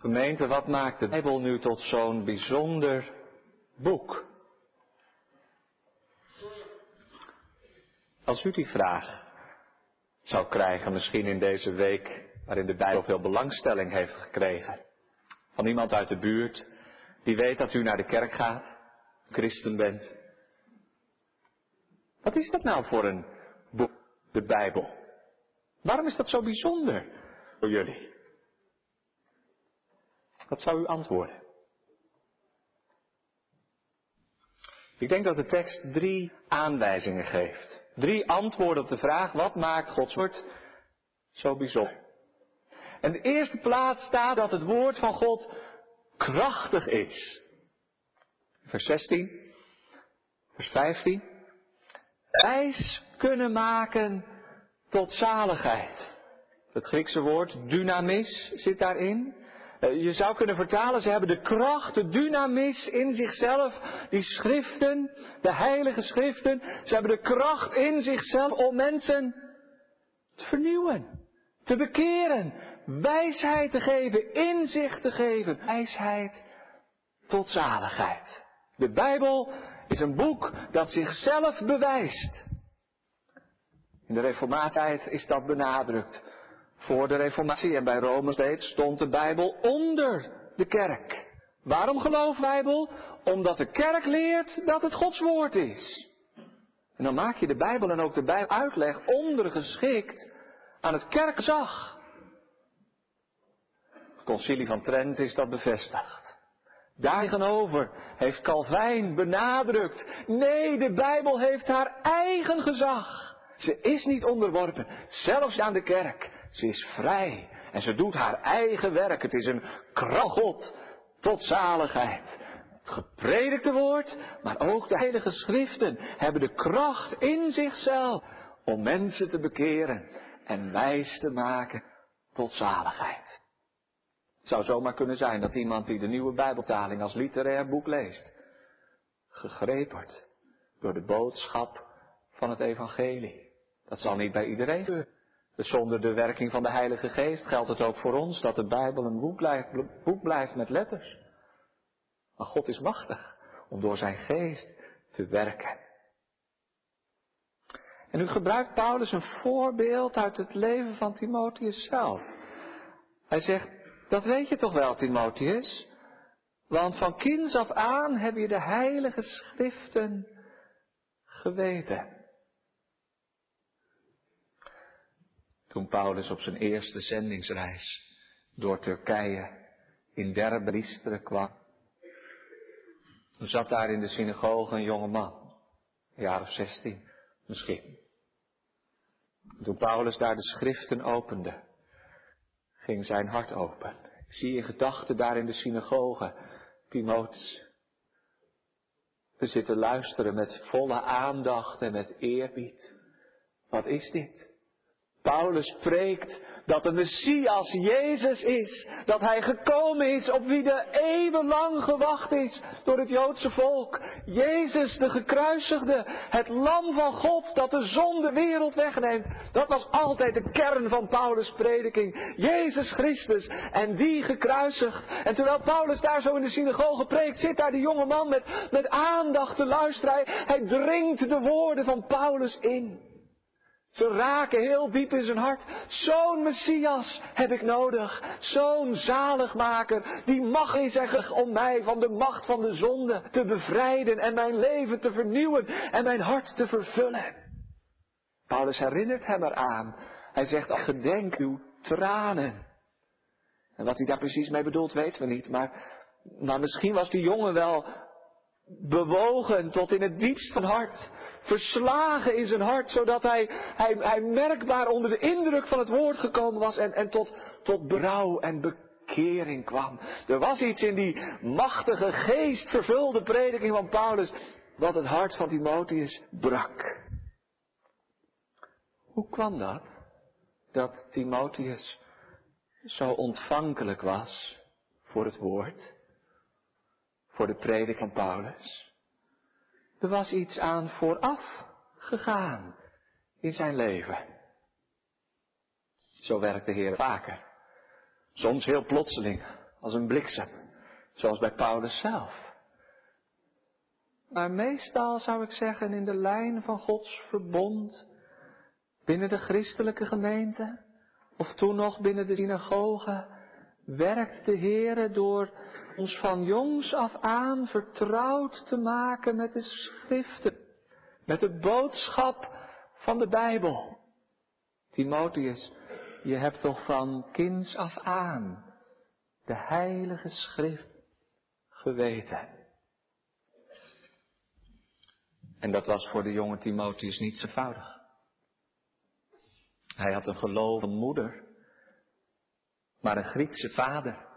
Gemeente, wat maakt de Bijbel nu tot zo'n bijzonder boek? Als u die vraag zou krijgen, misschien in deze week waarin de Bijbel veel belangstelling heeft gekregen, van iemand uit de buurt die weet dat u naar de kerk gaat, christen bent. Wat is dat nou voor een boek, de Bijbel? Waarom is dat zo bijzonder voor jullie? Wat zou u antwoorden? Ik denk dat de tekst drie aanwijzingen geeft. Drie antwoorden op de vraag, wat maakt Gods woord zo bijzonder? En de eerste plaats staat dat het woord van God krachtig is. Vers 16, vers 15. Wijs kunnen maken tot zaligheid. Het Griekse woord dynamis zit daarin. Eh, je zou kunnen vertalen, ze hebben de kracht, de dynamis in zichzelf. Die schriften, de heilige schriften, ze hebben de kracht in zichzelf om mensen te vernieuwen, te bekeren, wijsheid te geven, inzicht te geven, wijsheid tot zaligheid. De Bijbel is een boek dat zichzelf bewijst. In de reformatijd is dat benadrukt. Voor de reformatie en bij Rome steeds stond de Bijbel onder de kerk. Waarom gelooft Bijbel? Omdat de kerk leert dat het Gods woord is. En dan maak je de Bijbel en ook de Bijbel uitleg ondergeschikt aan het kerkzag. Het concilie van Trent is dat bevestigd. Daartegenover heeft Calvijn benadrukt, nee, de Bijbel heeft haar eigen gezag. Ze is niet onderworpen, zelfs aan de kerk. Ze is vrij en ze doet haar eigen werk. Het is een kracht tot zaligheid. Het gepredikte woord, maar ook de heilige schriften hebben de kracht in zichzelf om mensen te bekeren en wijs te maken tot zaligheid. Het zou zomaar kunnen zijn dat iemand die de nieuwe Bijbeltaling als literair boek leest, gegrepen wordt door de boodschap van het evangelie. Dat zal niet bij iedereen gebeuren. Dus zonder de werking van de Heilige Geest geldt het ook voor ons dat de Bijbel een boek blijft, boek blijft met letters. Maar God is machtig om door zijn geest te werken. En nu gebruikt Paulus een voorbeeld uit het leven van Timotheus zelf. Hij zegt, dat weet je toch wel, Timotheus? Want van kinds af aan heb je de heilige schriften geweten. Toen Paulus op zijn eerste zendingsreis door Turkije in Derbe kwam. Toen zat daar in de synagoge een jonge man, een jaar of zestien misschien. Toen Paulus daar de schriften opende, ging zijn hart open. Zie in gedachten daar in de synagoge Timotheus. We zitten luisteren met volle aandacht en met eerbied. Wat is dit? Paulus spreekt dat de Messias Jezus is. Dat hij gekomen is op wie de eeuwenlang gewacht is door het Joodse volk. Jezus de gekruisigde, het lam van God dat de zonde wereld wegneemt. Dat was altijd de kern van Paulus' prediking. Jezus Christus en die gekruisigd. En terwijl Paulus daar zo in de synagoge preekt, zit daar die jonge man met, met aandacht te luisteren. Hij, hij dringt de woorden van Paulus in. Ze raken heel diep in zijn hart. Zo'n Messias heb ik nodig. Zo'n zaligmaker. Die mag is zeggen om mij van de macht van de zonde te bevrijden en mijn leven te vernieuwen en mijn hart te vervullen. Paulus herinnert hem eraan. Hij zegt, gedenk uw tranen. En wat hij daar precies mee bedoelt weten we niet. Maar, maar misschien was die jongen wel bewogen tot in het diepst van hart verslagen in zijn hart, zodat hij, hij, hij merkbaar onder de indruk van het woord gekomen was en, en tot, tot berouw en bekering kwam. Er was iets in die machtige, geestvervulde prediking van Paulus, wat het hart van Timotheus brak. Hoe kwam dat? Dat Timotheus zo ontvankelijk was voor het woord, voor de predik van Paulus. Er was iets aan vooraf gegaan in zijn leven. Zo werkt de Heer vaker. Soms heel plotseling, als een bliksem, zoals bij Paulus zelf. Maar meestal zou ik zeggen in de lijn van Gods verbond, binnen de christelijke gemeente, of toen nog binnen de synagoge, werkt de Heere door ons van jongs af aan vertrouwd te maken met de schriften, met de boodschap van de Bijbel. Timotheus, je hebt toch van kinds af aan de heilige schrift geweten. En dat was voor de jonge Timotheus niet zo eenvoudig. Hij had een gelovende moeder, maar een Griekse vader.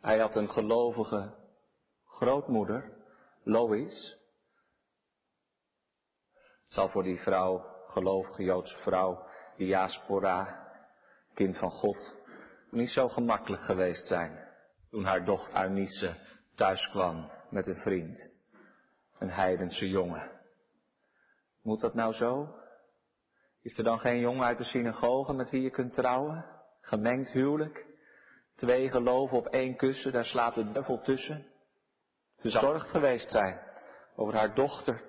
Hij had een gelovige grootmoeder, Lois. Het zal voor die vrouw, gelovige Joodse vrouw, diaspora, kind van God, niet zo gemakkelijk geweest zijn toen haar dochter Arnice thuis kwam met een vriend, een heidense jongen. Moet dat nou zo? Is er dan geen jongen uit de synagoge met wie je kunt trouwen? Gemengd huwelijk? Twee geloven op één kussen, daar slaapt de duivel tussen. Ze zou zorgd geweest zijn over haar dochter,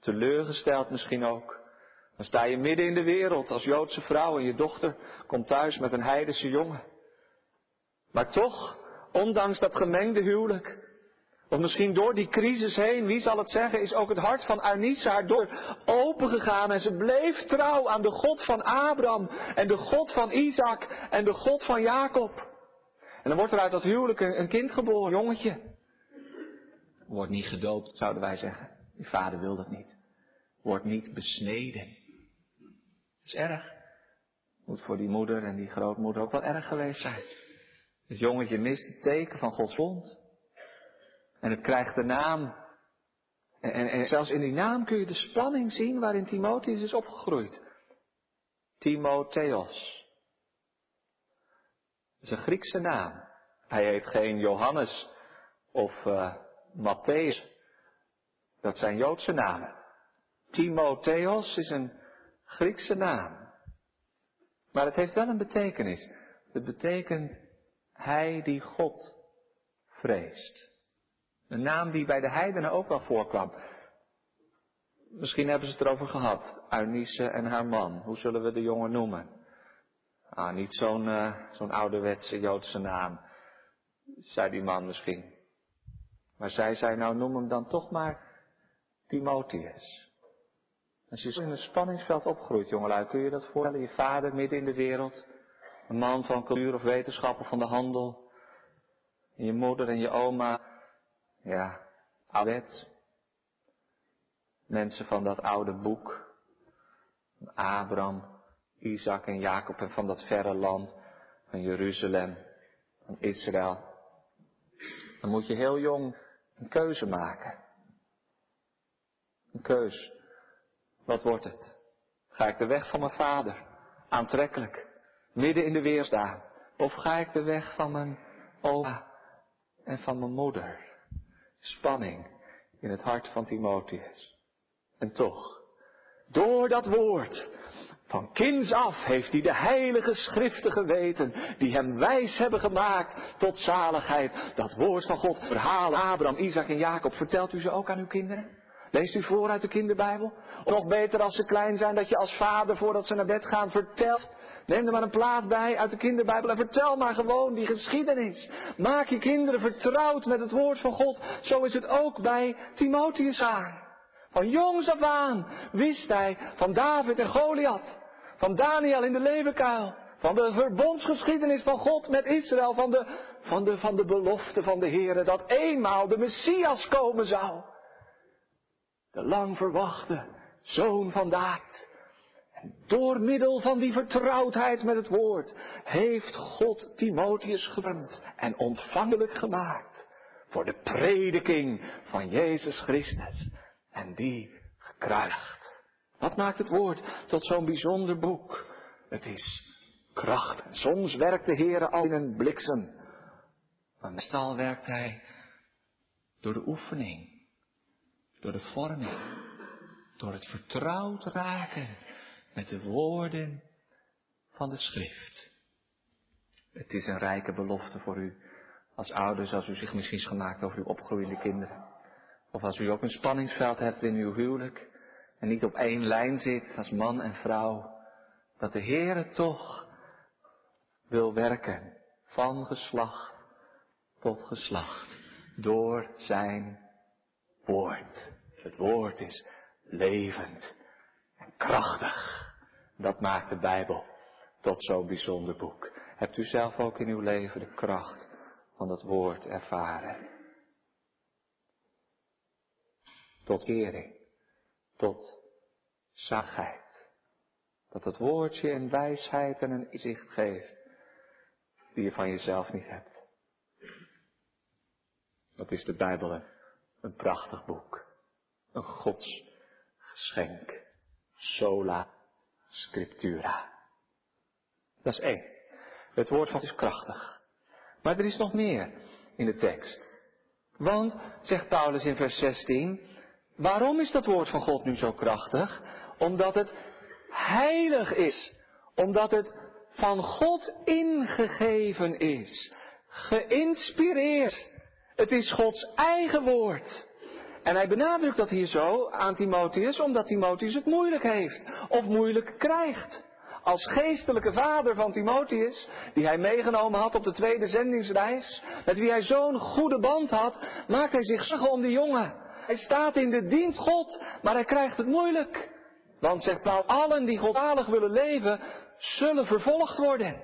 teleurgesteld misschien ook. Dan sta je midden in de wereld als Joodse vrouw en je dochter komt thuis met een heidense jongen. Maar toch, ondanks dat gemengde huwelijk, of misschien door die crisis heen, wie zal het zeggen, is ook het hart van Arnisa haar door opengegaan en ze bleef trouw aan de God van Abraham en de God van Isaac en de God van Jacob. En dan wordt er uit dat huwelijk een, kind geboren, een jongetje. Wordt niet gedoopt, zouden wij zeggen. Die vader wil dat niet. Wordt niet besneden. Dat is erg. Moet voor die moeder en die grootmoeder ook wel erg geweest zijn. Het jongetje mist het teken van Gods wond. En het krijgt de naam. En, en, en, zelfs in die naam kun je de spanning zien waarin Timotheus is opgegroeid. Timotheos. Is een Griekse naam. Hij heet geen Johannes of uh, Matthäus. Dat zijn Joodse namen. Timotheos is een Griekse naam. Maar het heeft wel een betekenis. Het betekent hij die God vreest. Een naam die bij de heidenen ook wel voorkwam. Misschien hebben ze het erover gehad. Eunice en haar man. Hoe zullen we de jongen noemen? Ah, niet zo'n uh, zo'n ouderwetse Joodse naam. Zei die man misschien. Maar zij zei, nou noem hem dan toch maar Timotheus. Als je zo in een spanningsveld opgroeit, jongelui, kun je dat voorstellen? Je vader midden in de wereld. Een man van cultuur of wetenschap of van de handel. En je moeder en je oma. Ja, ouderwets. Mensen van dat oude boek. Abraham, Isaac en Jacob en van dat verre land. Van Jeruzalem, van Israël. Dan moet je heel jong een keuze maken. Een keus. Wat wordt het? Ga ik de weg van mijn vader? Aantrekkelijk midden in de weer staan? Of ga ik de weg van mijn oma en van mijn moeder? Spanning in het hart van Timotheus. En toch, door dat woord, van kinds af heeft hij de heilige schriften geweten, die hem wijs hebben gemaakt tot zaligheid. Dat woord van God, verhalen Abraham, Isaac en Jacob, vertelt u ze ook aan uw kinderen? Leest u voor uit de kinderbijbel? Of nog beter als ze klein zijn, dat je als vader voordat ze naar bed gaan vertelt Neem er maar een plaat bij uit de kinderbijbel en vertel maar gewoon die geschiedenis. Maak je kinderen vertrouwd met het woord van God. Zo is het ook bij Timotheus aan. Van jongs af aan wist hij van David en Goliath. Van Daniel in de leeuwenkuil. Van de verbondsgeschiedenis van God met Israël. Van de, van de, van de belofte van de Heer dat eenmaal de Messias komen zou. De lang verwachte zoon van David. Door middel van die vertrouwdheid met het woord heeft God Timotheus gevormd en ontvankelijk gemaakt voor de prediking van Jezus Christus en die gekruisigd. Wat maakt het woord tot zo'n bijzonder boek? Het is kracht. Soms werkt de Heer al in een bliksem, maar meestal werkt Hij door de oefening, door de vorming, door het vertrouwd raken met de woorden van de schrift. Het is een rijke belofte voor u als ouders, als u zich misschien gemaakt over uw opgroeiende kinderen. Of als u ook een spanningsveld hebt in uw huwelijk en niet op één lijn zit als man en vrouw. Dat de Heere toch wil werken van geslacht tot geslacht door zijn woord. Het woord is levend en krachtig. Dat maakt de Bijbel tot zo'n bijzonder boek. Hebt u zelf ook in uw leven de kracht van dat woord ervaren? Tot kering, tot zachtheid. Dat het woordje een wijsheid en een inzicht geeft die je van jezelf niet hebt. Dat is de Bijbel een prachtig boek. Een Gods geschenk. Sola scriptura. Dat is één. Het woord van is krachtig. Maar er is nog meer in de tekst. Want, zegt Paulus in vers 16, waarom is dat woord van God nu zo krachtig? Omdat het heilig is. Omdat het van God ingegeven is. Geïnspireerd. Het is Gods eigen woord. En hij benadrukt dat hier zo aan Timotheus, omdat Timotheus het moeilijk heeft. Of moeilijk krijgt. Als geestelijke vader van Timotheus, die hij meegenomen had op de tweede zendingsreis, met wie hij zo'n goede band had, maakt hij zich zorgen om die jongen. Hij staat in de dienst God, maar hij krijgt het moeilijk. Want zegt Paul, allen die goddalig willen leven, zullen vervolgd worden.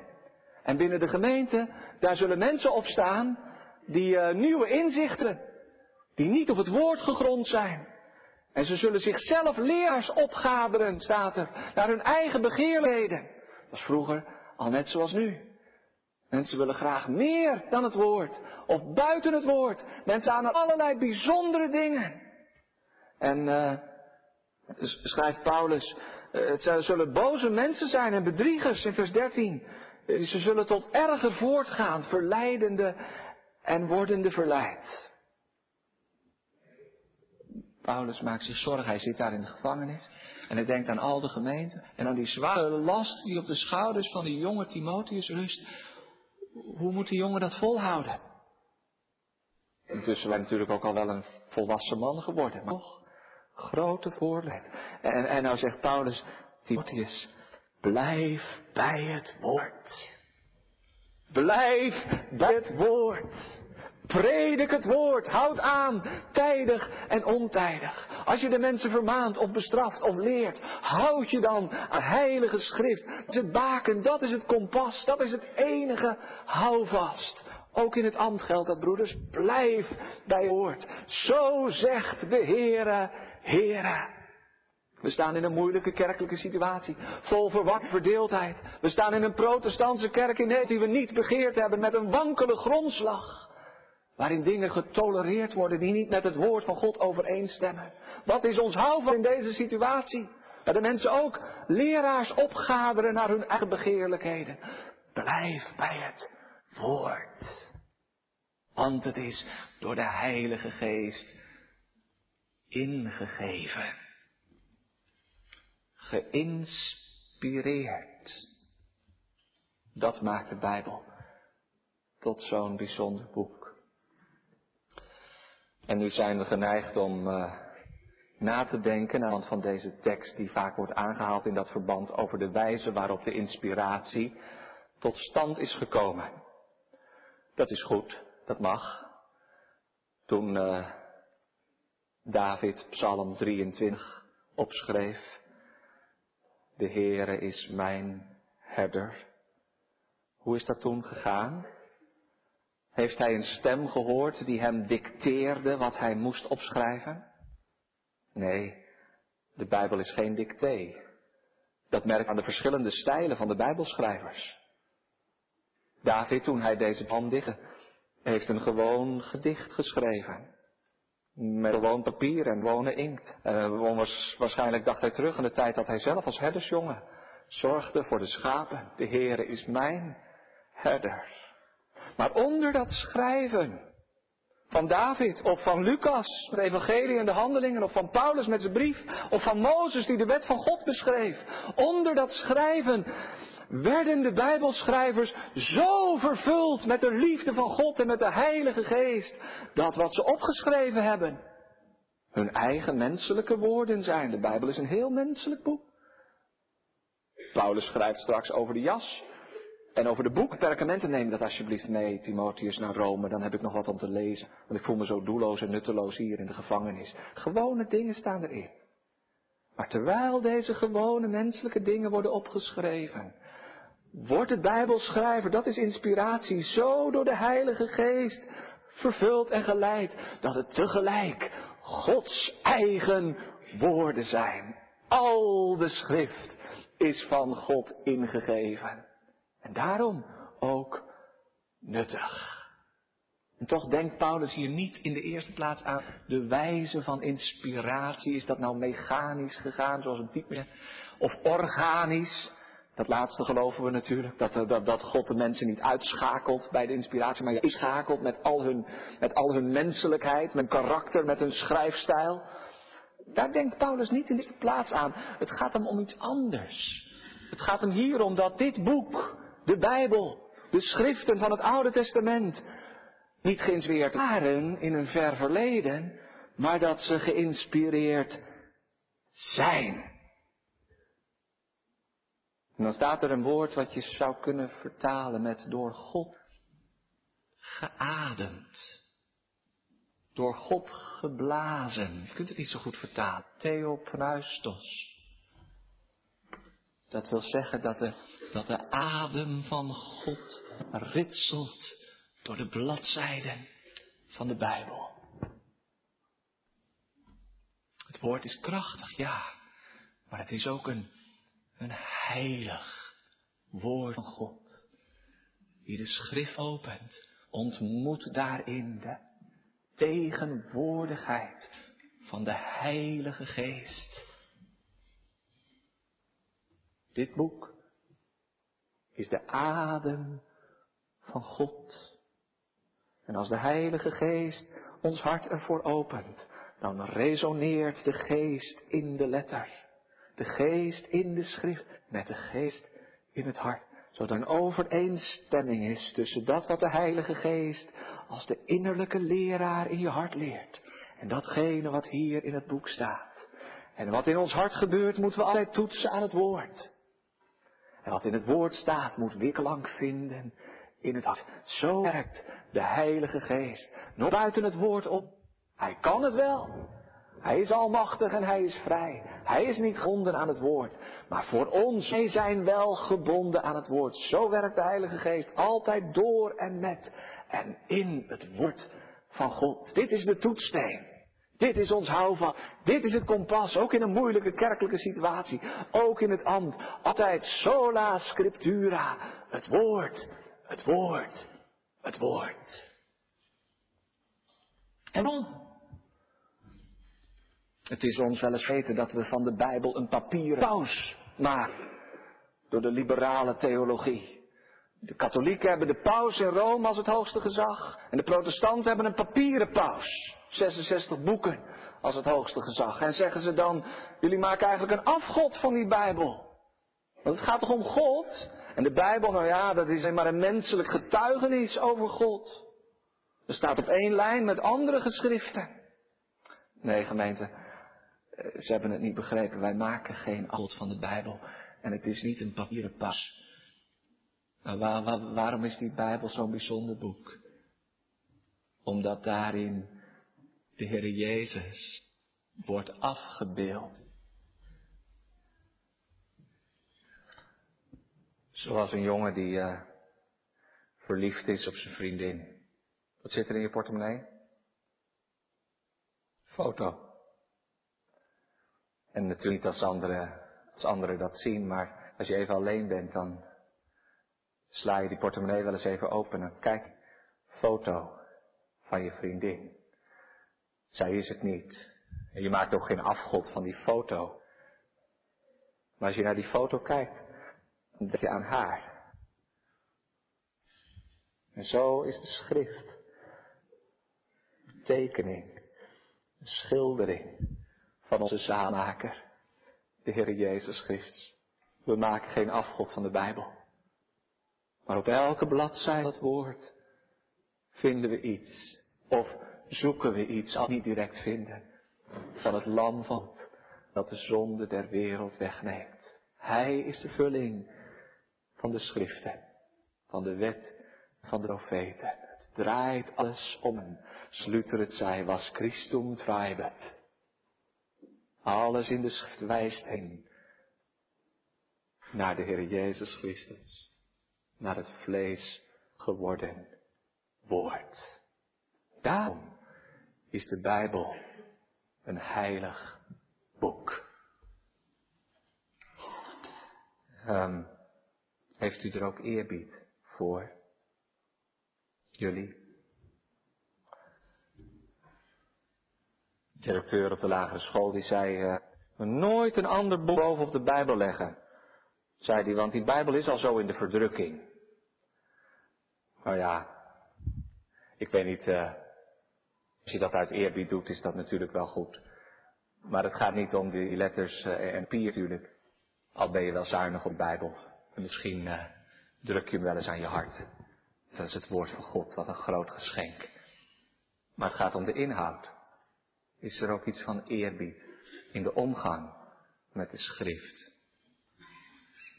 En binnen de gemeente, daar zullen mensen opstaan die uh, nieuwe inzichten, die niet op het woord gegrond zijn. En ze zullen zichzelf leraars opgaderen, staat er, naar hun eigen begeerlijkheden. Dat is vroeger al net zoals nu. Mensen willen graag meer dan het woord, of buiten het woord. Mensen aan allerlei bijzondere dingen. En uh, schrijft Paulus, uh, het zullen boze mensen zijn en bedriegers in vers 13. Ze zullen tot erger voortgaan, verleidende en wordende verleid. Paulus maakt zich zorgen, hij zit daar in de gevangenis. En hij denkt aan al de gemeenten. En aan die zware last die op de schouders van die jonge Timotheus rust. Hoe moet die jongen dat volhouden? Intussen ben natuurlijk ook al wel een volwassen man geworden. Maar toch, grote voorbeeld. En, en nou zegt Paulus, Timotheus, blijf bij het woord. Blijf bij het woord. Predik het woord, houd aan, tijdig en ontijdig. Als je de mensen vermaant of bestraft of leert, houd je dan aan heilige schrift. Het baken, dat is het kompas, dat is het enige, hou vast. Ook in het ambt geldt dat, broeders, blijf bij het woord. Zo zegt de Heere, Heere. We staan in een moeilijke kerkelijke situatie, vol verward verdeeldheid. We staan in een protestantse kerk in die we niet begeerd hebben, met een wankele grondslag. Waarin dingen getolereerd worden die niet met het woord van God overeenstemmen. Wat is ons houvast in deze situatie? Dat de mensen ook leraars opgaderen naar hun eigen begeerlijkheden. Blijf bij het woord. Want het is door de Heilige Geest ingegeven. Geïnspireerd. Dat maakt de Bijbel tot zo'n bijzonder boek. En nu zijn we geneigd om uh, na te denken aan van deze tekst die vaak wordt aangehaald in dat verband over de wijze waarop de inspiratie tot stand is gekomen. Dat is goed, dat mag. Toen uh, David Psalm 23 opschreef, de Heere is mijn herder. Hoe is dat toen gegaan? Heeft hij een stem gehoord die hem dicteerde wat hij moest opschrijven? Nee, de Bijbel is geen dicté. Dat merkt aan de verschillende stijlen van de Bijbelschrijvers. David, toen hij deze pan dichtte, heeft een gewoon gedicht geschreven. Met gewoon papier en gewone inkt. Uh, waarschijnlijk dacht hij terug aan de tijd dat hij zelf als herdersjongen zorgde voor de schapen. De Heere is mijn herder. Maar onder dat schrijven van David of van Lucas, het evangelie en de handelingen, of van Paulus met zijn brief, of van Mozes die de wet van God beschreef, onder dat schrijven werden de Bijbelschrijvers zo vervuld met de liefde van God en met de Heilige Geest, dat wat ze opgeschreven hebben, hun eigen menselijke woorden zijn. De Bijbel is een heel menselijk boek. Paulus schrijft straks over de jas en over de boek. Perkamenten neem dat alsjeblieft mee, Timotheus, naar Rome. Dan heb ik nog wat om te lezen. Want ik voel me zo doelloos en nutteloos hier in de gevangenis. Gewone dingen staan erin. Maar terwijl deze gewone menselijke dingen worden opgeschreven, wordt de Bijbelschrijver, dat is inspiratie, zo door de Heilige Geest vervuld en geleid, dat het tegelijk Gods eigen woorden zijn. Al de schrift is van God ingegeven. En daarom ook nuttig. En toch denkt Paulus hier niet in de eerste plaats aan de wijze van inspiratie. Is dat nou mechanisch gegaan, zoals een type, of organisch? Dat laatste geloven we natuurlijk, dat, dat, dat God de mensen niet uitschakelt bij de inspiratie, maar schakelt met al, hun, met al hun menselijkheid, met karakter, met hun schrijfstijl. Daar denkt Paulus niet in de eerste plaats aan. Het gaat hem om iets anders. Het gaat hem hier om dat dit boek, de Bijbel, de schriften van het Oude Testament, niet geïnspireerd waren in een ver verleden, maar dat ze geïnspireerd zijn. En dan staat er een woord wat je zou kunnen vertalen met door God geademd. Door God geblazen. Je kunt het niet zo goed vertalen. Theopneustos. Dat wil zeggen dat de, dat de adem van God ritselt door de bladzijden van de Bijbel. Het woord is krachtig, ja, maar het is ook een, een heilig woord van God. Wie de schrift opent, ontmoet daarin de tegenwoordigheid van de Heilige Geest. Dit boek is de adem van God. En als de Heilige Geest ons hart ervoor opent, dan resoneert de Geest in de letter, de Geest in de schrift, met de Geest in het hart. Zodat er een overeenstemming is tussen dat wat de Heilige Geest als de innerlijke leraar in je hart leert. En datgene wat hier in het boek staat. En wat in ons hart gebeurt, moeten we altijd toetsen aan het woord. En wat in het woord staat, moet weerklank vinden in het hart. Zo werkt de Heilige Geest. Nog buiten het woord op. Hij kan het wel. Hij is almachtig en hij is vrij. Hij is niet gebonden aan het woord. Maar voor ons, wij zijn wel gebonden aan het woord. Zo werkt de Heilige Geest altijd door en met en in het woord van God. Dit is de toetssteen. Dit is ons houvast. Dit is het kompas. Ook in een moeilijke kerkelijke situatie. Ook in het ambt. Altijd sola scriptura. Het woord. Het woord. Het woord. En dan? Het is ons wel eens weten dat we van de Bijbel een papieren paus maken. Door de liberale theologie. De katholieken hebben de paus in Rome als het hoogste gezag. En de protestanten hebben een papieren paus. 66 boeken als het hoogste gezag. En zeggen ze dan, jullie maken eigenlijk een afgod van die Bijbel. Want het gaat toch om God? En de Bijbel, nou ja, dat is maar een menselijk getuigenis over God. Er staat op één lijn met andere geschriften. Nee, gemeente, eh, ze hebben het niet begrepen. Wij maken geen afgod van de Bijbel. En het is niet een papieren pas. Maar waar, waarom is die Bijbel zo'n bijzonder boek? Omdat daarin de Heer Jezus wordt afgebeeld. Zoals een jongen die uh, verliefd is op zijn vriendin. Wat zit er in je portemonnee? Foto. En natuurlijk als anderen, als anderen dat zien, maar als je even alleen bent, dan sla je die portemonnee wel eens even open en kijk, foto van je vriendin. Zij is het niet. En je maakt ook geen afgod van die foto. Maar als je naar die foto kijkt, dan denk je aan haar. En zo is de schrift. Een tekening, een schildering van onze zaanmaker, de Heer Jezus Christus. We maken geen afgod van de Bijbel. Maar op elke bladzijde dat woord vinden we iets. Of zoeken we iets, al niet direct vinden, van het lam van dat de zonde der wereld wegneemt. Hij is de vulling van de schriften, van de wet, van de profeten. Het draait alles om. Sluter het zij was Christum treibet. Alles in de schrift wijst heen naar de Heer Jezus Christus, naar het vlees geworden woord. Daarom is de Bijbel een heilig boek. Um, heeft u er ook eerbied voor? Jullie? De directeur op de lagere school die zei, uh, nooit een ander boek bovenop de Bijbel leggen. Zei hij, want die Bijbel is al zo in de verdrukking. Nou ja, ik weet niet, uh, als je dat uit eerbied doet, is dat natuurlijk wel goed. Maar het gaat niet om die letters uh, en pier natuurlijk. Al ben je wel zuinig op Bijbel. En misschien uh, druk je hem wel eens aan je hart. Dat is het woord van God, wat een groot geschenk. Maar het gaat om de inhoud. Is er ook iets van eerbied in de omgang met de schrift?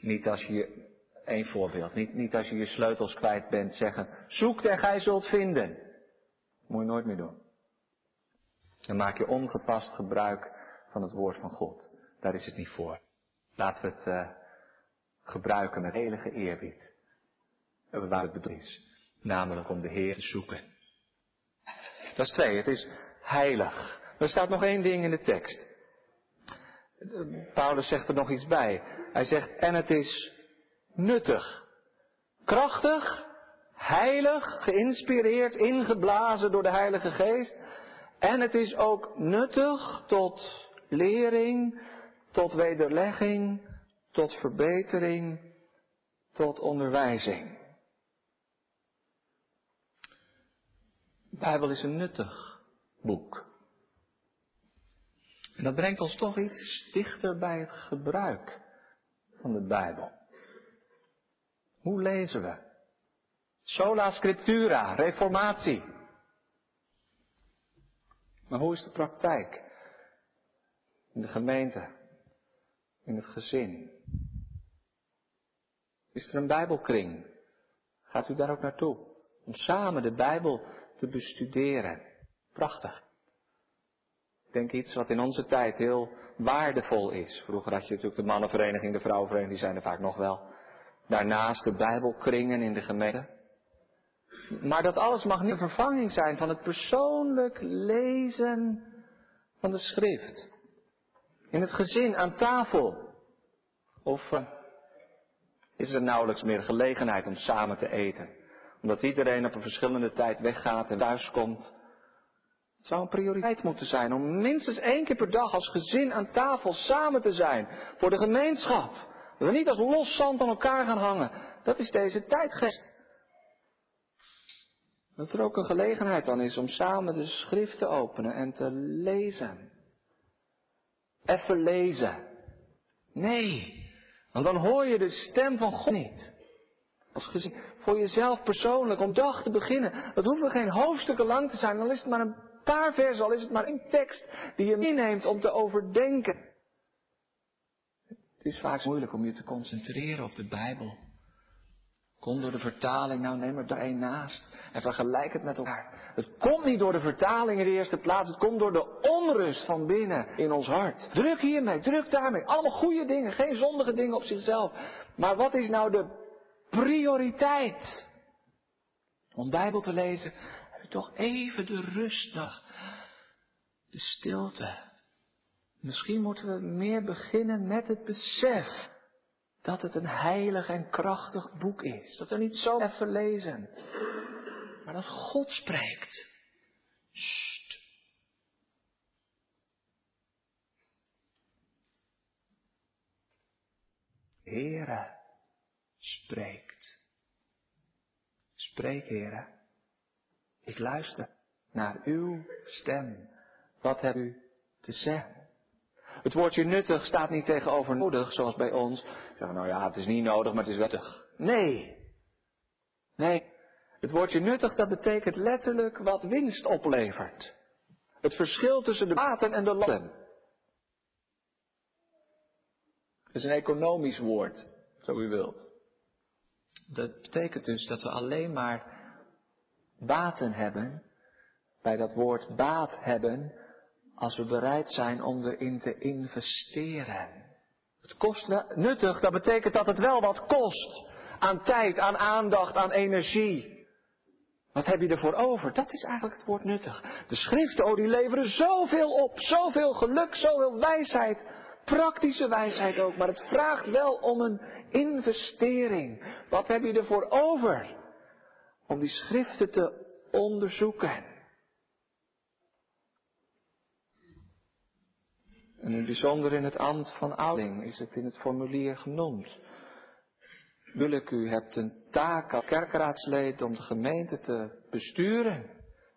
Niet als je, één voorbeeld, niet, niet als je je sleutels kwijt bent zeggen, zoek en gij zult vinden. Moet je nooit meer doen. Dan maak je ongepast gebruik van het woord van God. Daar is het niet voor. Laten we het uh, gebruiken met heilige eerbied. Waar het bedoeld. Namelijk om de Heer te zoeken. Dat is twee. Het is heilig. Er staat nog één ding in de tekst. Paulus zegt er nog iets bij. Hij zegt, en het is nuttig. Krachtig, heilig, geïnspireerd, ingeblazen door de Heilige Geest. En het is ook nuttig tot lering, tot wederlegging, tot verbetering, tot onderwijzing. De Bijbel is een nuttig boek. En dat brengt ons toch iets dichter bij het gebruik van de Bijbel. Hoe lezen we? Sola scriptura, reformatie. Maar hoe is de praktijk? In de gemeente, in het gezin. Is er een Bijbelkring? Gaat u daar ook naartoe? Om samen de Bijbel te bestuderen. Prachtig. Ik denk iets wat in onze tijd heel waardevol is. Vroeger had je natuurlijk de mannenvereniging, de vrouwenvereniging, die zijn er vaak nog wel. Daarnaast de Bijbelkringen in de gemeente. Maar dat alles mag niet een vervanging zijn van het persoonlijk lezen van de schrift. In het gezin, aan tafel. Of uh, is er nauwelijks meer gelegenheid om samen te eten? Omdat iedereen op een verschillende tijd weggaat en thuis komt. Het zou een prioriteit moeten zijn om minstens één keer per dag als gezin aan tafel samen te zijn. Voor de gemeenschap. Dat we niet als los zand aan elkaar gaan hangen. Dat is deze tijdgeest. Dat er ook een gelegenheid dan is om samen de schrift te openen en te lezen. Even lezen. Nee, want dan hoor je de stem van God niet. Als gezien, voor jezelf persoonlijk, om dag te beginnen. Dat hoeven geen hoofdstukken lang te zijn, dan is het maar een paar versen, al is het maar een tekst die je meeneemt om te overdenken. Het is vaak moeilijk om je te concentreren op de Bijbel. Kom door de vertaling, nou neem er daar één naast en vergelijk het met elkaar. Het komt niet door de vertaling in de eerste plaats, het komt door de onrust van binnen in ons hart. Druk hiermee, druk daarmee, allemaal goede dingen, geen zondige dingen op zichzelf. Maar wat is nou de prioriteit? Om Bijbel te lezen, toch even de rust de stilte. Misschien moeten we meer beginnen met het besef dat het een heilig en krachtig boek is. Dat we niet zo even lezen, maar dat God spreekt. Sst. Heere spreekt. Spreek, Heere. Ik luister naar uw stem. Wat hebt u te zeggen? Het woordje nuttig staat niet tegenover nodig, zoals bij ons. Zeggen, nou ja, het is niet nodig, maar het is wettig. Nee. Nee, het woordje nuttig, dat betekent letterlijk wat winst oplevert. Het verschil tussen de baten en de landen. Het is een economisch woord, zo u wilt. Dat betekent dus dat we alleen maar baten hebben, bij dat woord baat hebben, als we bereid zijn om erin te investeren. Het kost nuttig, dat betekent dat het wel wat kost. Aan tijd, aan aandacht, aan energie. Wat heb je ervoor over? Dat is eigenlijk het woord nuttig. De schriften, oh, die leveren zoveel op. Zoveel geluk, zoveel wijsheid. Praktische wijsheid ook. Maar het vraagt wel om een investering. Wat heb je ervoor over? Om die schriften te onderzoeken. En in bijzonder in het ambt van ouding is het in het formulier genoemd. Willek, u hebt een taak als kerkraadslid om de gemeente te besturen.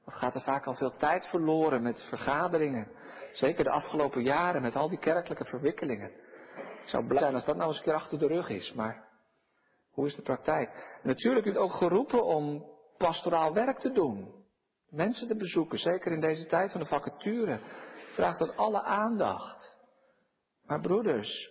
Dat gaat er vaak al veel tijd verloren met vergaderingen. Zeker de afgelopen jaren met al die kerkelijke verwikkelingen. Ik zou blij zijn als dat nou eens een keer achter de rug is, maar hoe is de praktijk? Natuurlijk is het ook geroepen om pastoraal werk te doen. Mensen te bezoeken, zeker in deze tijd van de vacature vraagt dat alle aandacht. Maar broeders,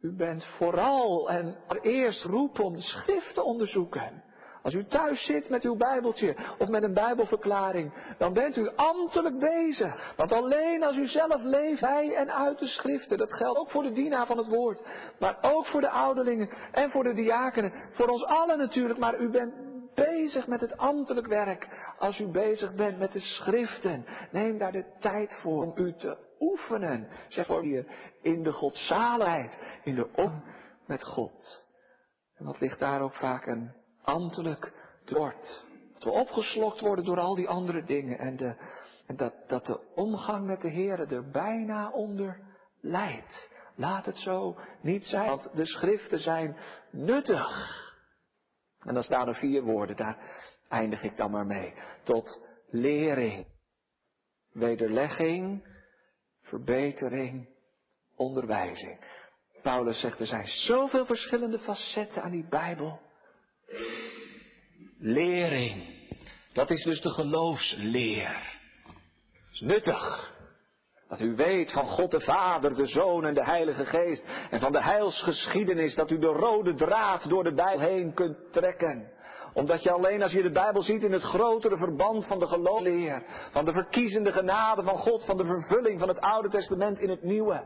u bent vooral en eerst roepen om de schrift te onderzoeken. Als u thuis zit met uw Bijbeltje of met een Bijbelverklaring, dan bent u ambtelijk bezig. Want alleen als u zelf leeft bij en uit de schriften, dat geldt ook voor de dienaar van het woord, maar ook voor de ouderlingen en voor de diakenen, voor ons allen natuurlijk, maar u bent bezig met het ambtelijk werk, als u bezig bent met de schriften, neem daar de tijd voor om u te oefenen. Zeg voor je in de godzaligheid, in de om met God. En wat ligt daar ook vaak een ambtelijk woord. Dat we opgeslokt worden door al die andere dingen en, de, en dat, dat de omgang met de Heer er bijna onder leidt. Laat het zo niet zijn, want de schriften zijn nuttig. En dan staan er vier woorden, daar eindig ik dan maar mee. Tot lering, wederlegging, verbetering, onderwijzing. Paulus zegt, er zijn zoveel verschillende facetten aan die Bijbel. Lering, dat is dus de geloofsleer. Dat is nuttig. Dat u weet van God de Vader, de Zoon en de Heilige Geest. En van de heilsgeschiedenis dat u de rode draad door de Bijbel heen kunt trekken. Omdat je alleen als je de Bijbel ziet in het grotere verband van de geloofleer. Van de verkiezende genade van God, van de vervulling van het Oude Testament in het Nieuwe.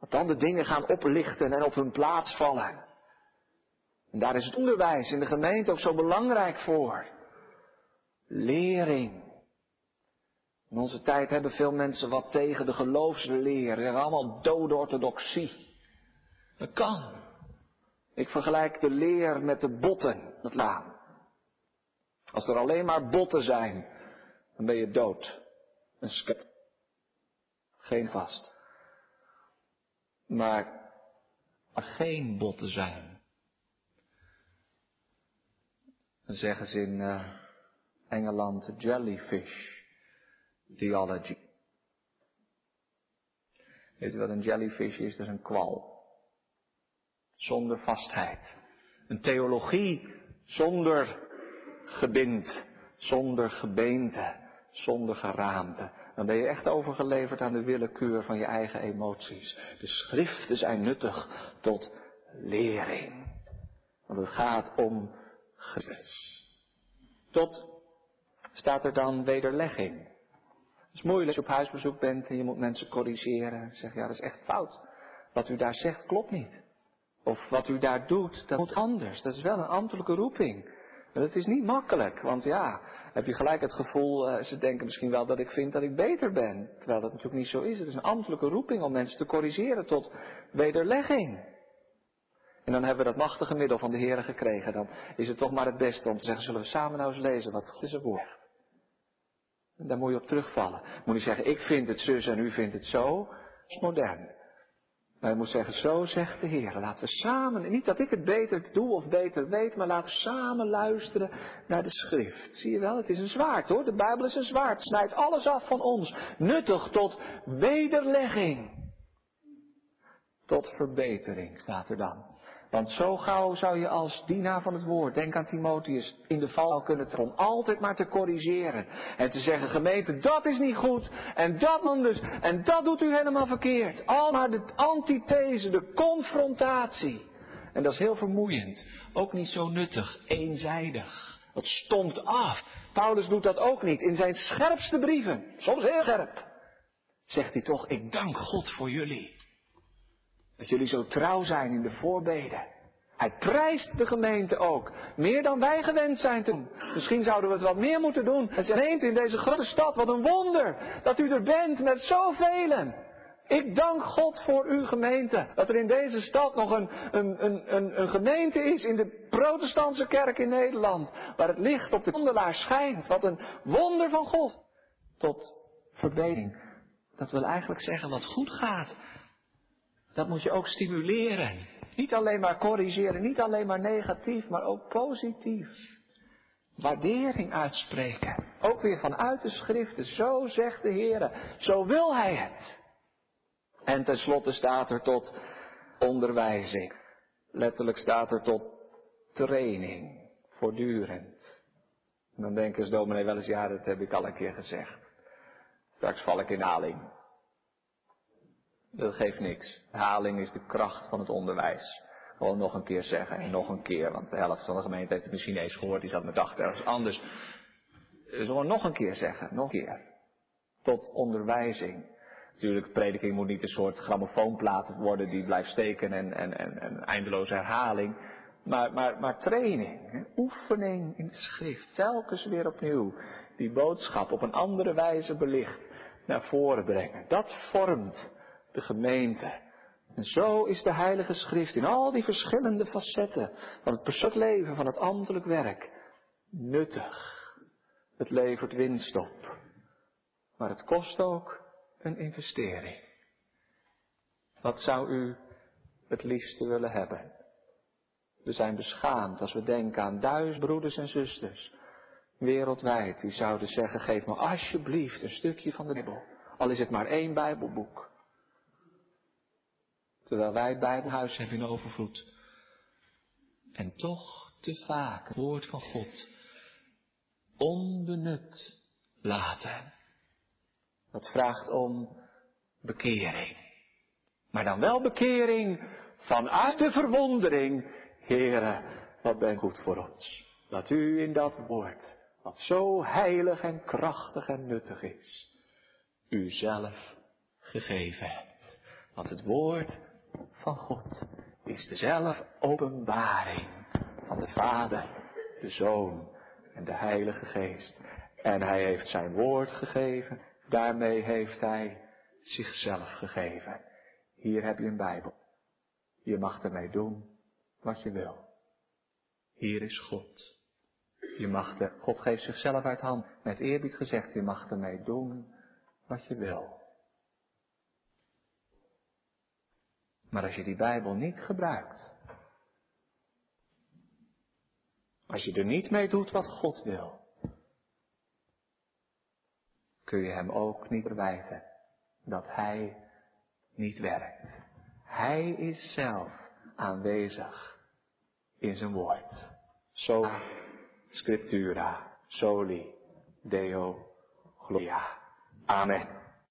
Dat dan de dingen gaan oplichten en op hun plaats vallen. En daar is het onderwijs in de gemeente ook zo belangrijk voor. Lering. In onze tijd hebben veel mensen wat tegen de geloofsleer. Ze zeggen allemaal dode orthodoxie. Dat kan. Ik vergelijk de leer met de botten, het laan. Als er alleen maar botten zijn, dan ben je dood. Een sket. Geen vast. Maar er geen botten zijn. Dan zeggen ze in uh, Engeland jellyfish theology. Weet u wat een jellyfish is? Dat is een kwal. Zonder vastheid. Een theologie zonder gebind, zonder gebeente, zonder geraamte. Dan ben je echt overgeleverd aan de willekeur van je eigen emoties. De schriften zijn nuttig tot lering. Want het gaat om Christus. Tot staat er dan wederlegging. Het is moeilijk als je op huisbezoek bent en je moet mensen corrigeren. Zeg, ja, dat is echt fout. Wat u daar zegt klopt niet. Of wat u daar doet, dat moet anders. Dat is wel een ambtelijke roeping. Maar dat is niet makkelijk, want ja, heb je gelijk het gevoel, uh, ze denken misschien wel dat ik vind dat ik beter ben. Terwijl dat natuurlijk niet zo is. Het is een ambtelijke roeping om mensen te corrigeren tot wederlegging. En dan hebben we dat machtige middel van de Heer gekregen. Dan is het toch maar het beste om te zeggen, zullen we samen nou eens lezen wat is het woord. Daar moet je op terugvallen. Moet je zeggen, ik vind het zus en u vindt het zo. Dat is modern. Maar je moet zeggen, zo zegt de Heer. Laten we samen, niet dat ik het beter doe of beter weet, maar laten we samen luisteren naar de schrift. Zie je wel, het is een zwaard hoor. De Bijbel is een zwaard. Snijdt alles af van ons. Nuttig tot wederlegging. Tot verbetering staat er dan. Want zo gauw zou je als dienaar van het woord, denk aan Timotheus, in de val kunnen treden. Om altijd maar te corrigeren. En te zeggen, gemeente, dat is niet goed. En dat anders. En dat doet u helemaal verkeerd. Al maar de antithese, de confrontatie. En dat is heel vermoeiend. Ook niet zo nuttig, eenzijdig. Dat stond af. Paulus doet dat ook niet. In zijn scherpste brieven, soms heel scherp, zegt hij toch, ik dank God voor jullie. Dat jullie zo trouw zijn in de voorbeden. Hij prijst de gemeente ook. Meer dan wij gewend zijn te doen. Misschien zouden we het wat meer moeten doen. Het gemeente in deze grote stad. Wat een wonder dat u er bent met zoveel. Ik dank God voor uw gemeente. Dat er in deze stad nog een, een, een, een, gemeente is in de protestantse kerk in Nederland. Waar het licht op de wandelaar schijnt. Wat een wonder van God. Tot verbetering. Dat wil eigenlijk zeggen wat goed gaat. Dat moet je ook stimuleren. Niet alleen maar corrigeren, niet alleen maar negatief, maar ook positief. Waardering uitspreken. Ook weer vanuit de schriften. Zo zegt de Heer. Zo wil Hij het. En tenslotte staat er tot onderwijzing. Letterlijk staat er tot training. Voortdurend. En dan denken ze dominee wel eens, ja dat heb ik al een keer gezegd. Straks val ik in haling. Dat geeft niks. Haling is de kracht van het onderwijs. Gewoon nog een keer zeggen en nog een keer. Want de helft van de gemeente heeft het misschien eens gehoord. Die zat met achter ergens anders. Dus gewoon nog een keer zeggen. Nog een keer. Tot onderwijzing. Natuurlijk, prediking moet niet een soort grammofoonplaat worden die blijft steken en, en, en, eindeloze herhaling. Maar, maar, maar training, oefening in de schrift, telkens weer opnieuw die boodschap op een andere wijze belicht naar voren brengen. Dat vormt de gemeente. En zo is de Heilige Schrift in al die verschillende facetten van het persoonlijk leven, van het ambtelijk werk, nuttig. Het levert winst op. Maar het kost ook een investering. Wat zou u het liefste willen hebben? We zijn beschaamd als we denken aan duizend broeders en zusters wereldwijd die zouden zeggen: geef me alsjeblieft een stukje van de Bijbel. Al is het maar één Bijbelboek. Terwijl wij het Bijbelhuis hebben in overvloed. En toch te vaak het woord van God onbenut laten. Dat vraagt om bekering. Maar dan wel bekering vanuit de verwondering. Here, wat ben goed voor ons. Dat u in dat woord, wat zo heilig en krachtig en nuttig is, u zelf gegeven hebt. Want het woord van God is dezelfde openbaring van de Vader, de Zoon en de Heilige Geest. En hij heeft zijn woord gegeven, daarmee heeft hij zichzelf gegeven. Hier heb je een Bijbel. Je mag ermee doen wat je wil. Hier is God. Je mag de, God geeft zichzelf uit hand. Met eerbied gezegd, je mag ermee doen wat je wil. Maar als je die Bijbel niet gebruikt, als je er niet mee doet wat God wil, kun je Hem ook niet verwijten dat Hij niet werkt. Hij is zelf aanwezig in zijn woord. So scriptura, soli, deo, gloria. Amen.